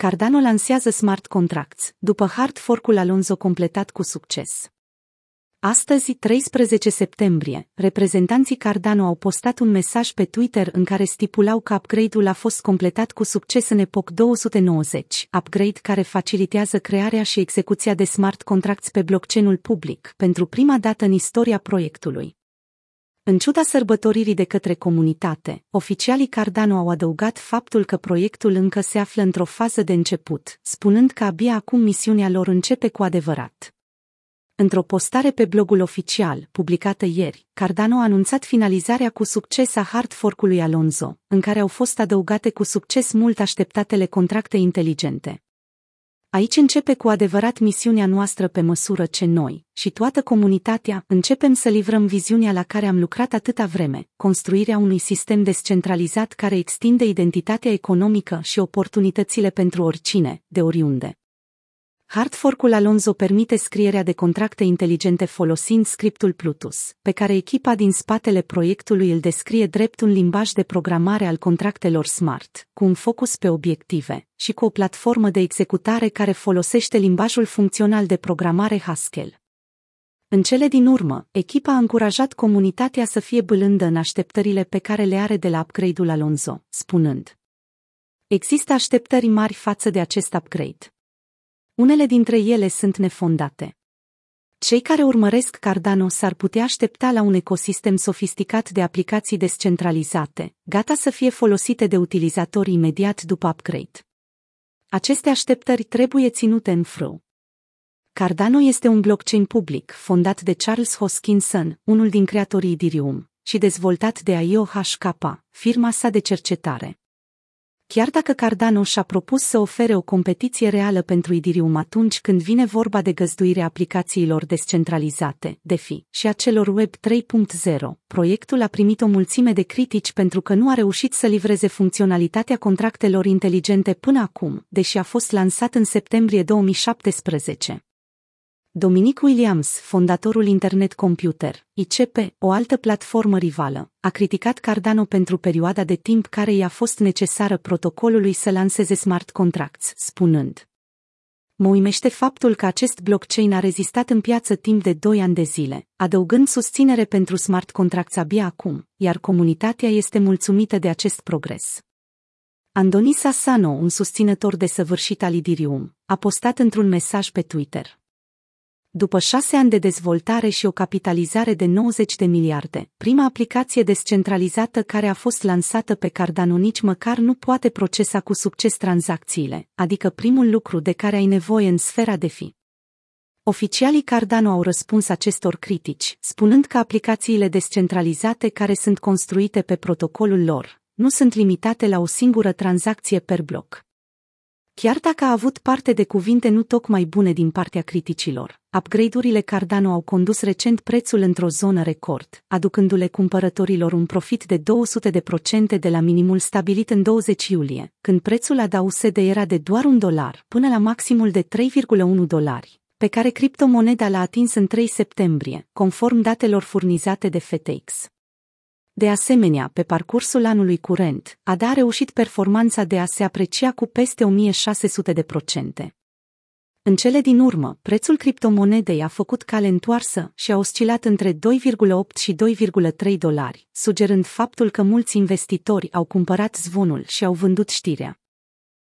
Cardano lansează smart contracts, după hard fork-ul Alonso completat cu succes. Astăzi, 13 septembrie, reprezentanții Cardano au postat un mesaj pe Twitter în care stipulau că upgrade-ul a fost completat cu succes în epoch 290, upgrade care facilitează crearea și execuția de smart contracts pe blockchain-ul public, pentru prima dată în istoria proiectului. În ciuda sărbătoririi de către comunitate, oficialii Cardano au adăugat faptul că proiectul încă se află într-o fază de început, spunând că abia acum misiunea lor începe cu adevărat. Într-o postare pe blogul oficial, publicată ieri, Cardano a anunțat finalizarea cu succes a hard fork-ului Alonso, în care au fost adăugate cu succes mult așteptatele contracte inteligente. Aici începe cu adevărat misiunea noastră pe măsură ce noi și toată comunitatea începem să livrăm viziunea la care am lucrat atâta vreme, construirea unui sistem descentralizat care extinde identitatea economică și oportunitățile pentru oricine, de oriunde. Hardfork-ul Alonso permite scrierea de contracte inteligente folosind scriptul Plutus, pe care echipa din spatele proiectului îl descrie drept un limbaj de programare al contractelor smart, cu un focus pe obiective și cu o platformă de executare care folosește limbajul funcțional de programare Haskell. În cele din urmă, echipa a încurajat comunitatea să fie bâlândă în așteptările pe care le are de la upgrade-ul Alonso, spunând Există așteptări mari față de acest upgrade. Unele dintre ele sunt nefondate. Cei care urmăresc Cardano s-ar putea aștepta la un ecosistem sofisticat de aplicații descentralizate, gata să fie folosite de utilizatori imediat după upgrade. Aceste așteptări trebuie ținute în frâu. Cardano este un blockchain public fondat de Charles Hoskinson, unul din creatorii Ethereum, și dezvoltat de IOHK, firma sa de cercetare. Chiar dacă Cardano și-a propus să ofere o competiție reală pentru Ethereum atunci când vine vorba de găzduirea aplicațiilor descentralizate, DeFi, și a celor Web 3.0, proiectul a primit o mulțime de critici pentru că nu a reușit să livreze funcționalitatea contractelor inteligente până acum, deși a fost lansat în septembrie 2017. Dominic Williams, fondatorul Internet Computer, ICP, o altă platformă rivală, a criticat Cardano pentru perioada de timp care i-a fost necesară protocolului să lanseze smart contracts, spunând Mă uimește faptul că acest blockchain a rezistat în piață timp de 2 ani de zile, adăugând susținere pentru smart contracts abia acum, iar comunitatea este mulțumită de acest progres. Andoni Sassano, un susținător de săvârșit al Idirium, a postat într-un mesaj pe Twitter. După șase ani de dezvoltare și o capitalizare de 90 de miliarde, prima aplicație descentralizată care a fost lansată pe Cardano nici măcar nu poate procesa cu succes tranzacțiile, adică primul lucru de care ai nevoie în sfera de fi. Oficialii Cardano au răspuns acestor critici, spunând că aplicațiile descentralizate care sunt construite pe protocolul lor nu sunt limitate la o singură tranzacție per bloc. Chiar dacă a avut parte de cuvinte nu tocmai bune din partea criticilor, upgrade-urile Cardano au condus recent prețul într-o zonă record, aducându-le cumpărătorilor un profit de 200% de la minimul stabilit în 20 iulie, când prețul ADA-USD era de doar un dolar, până la maximul de 3,1 dolari, pe care criptomoneda l-a atins în 3 septembrie, conform datelor furnizate de FTX. De asemenea, pe parcursul anului curent, ADA a reușit performanța de a se aprecia cu peste 1600 de procente. În cele din urmă, prețul criptomonedei a făcut cale întoarsă și a oscilat între 2,8 și 2,3 dolari, sugerând faptul că mulți investitori au cumpărat zvonul și au vândut știrea.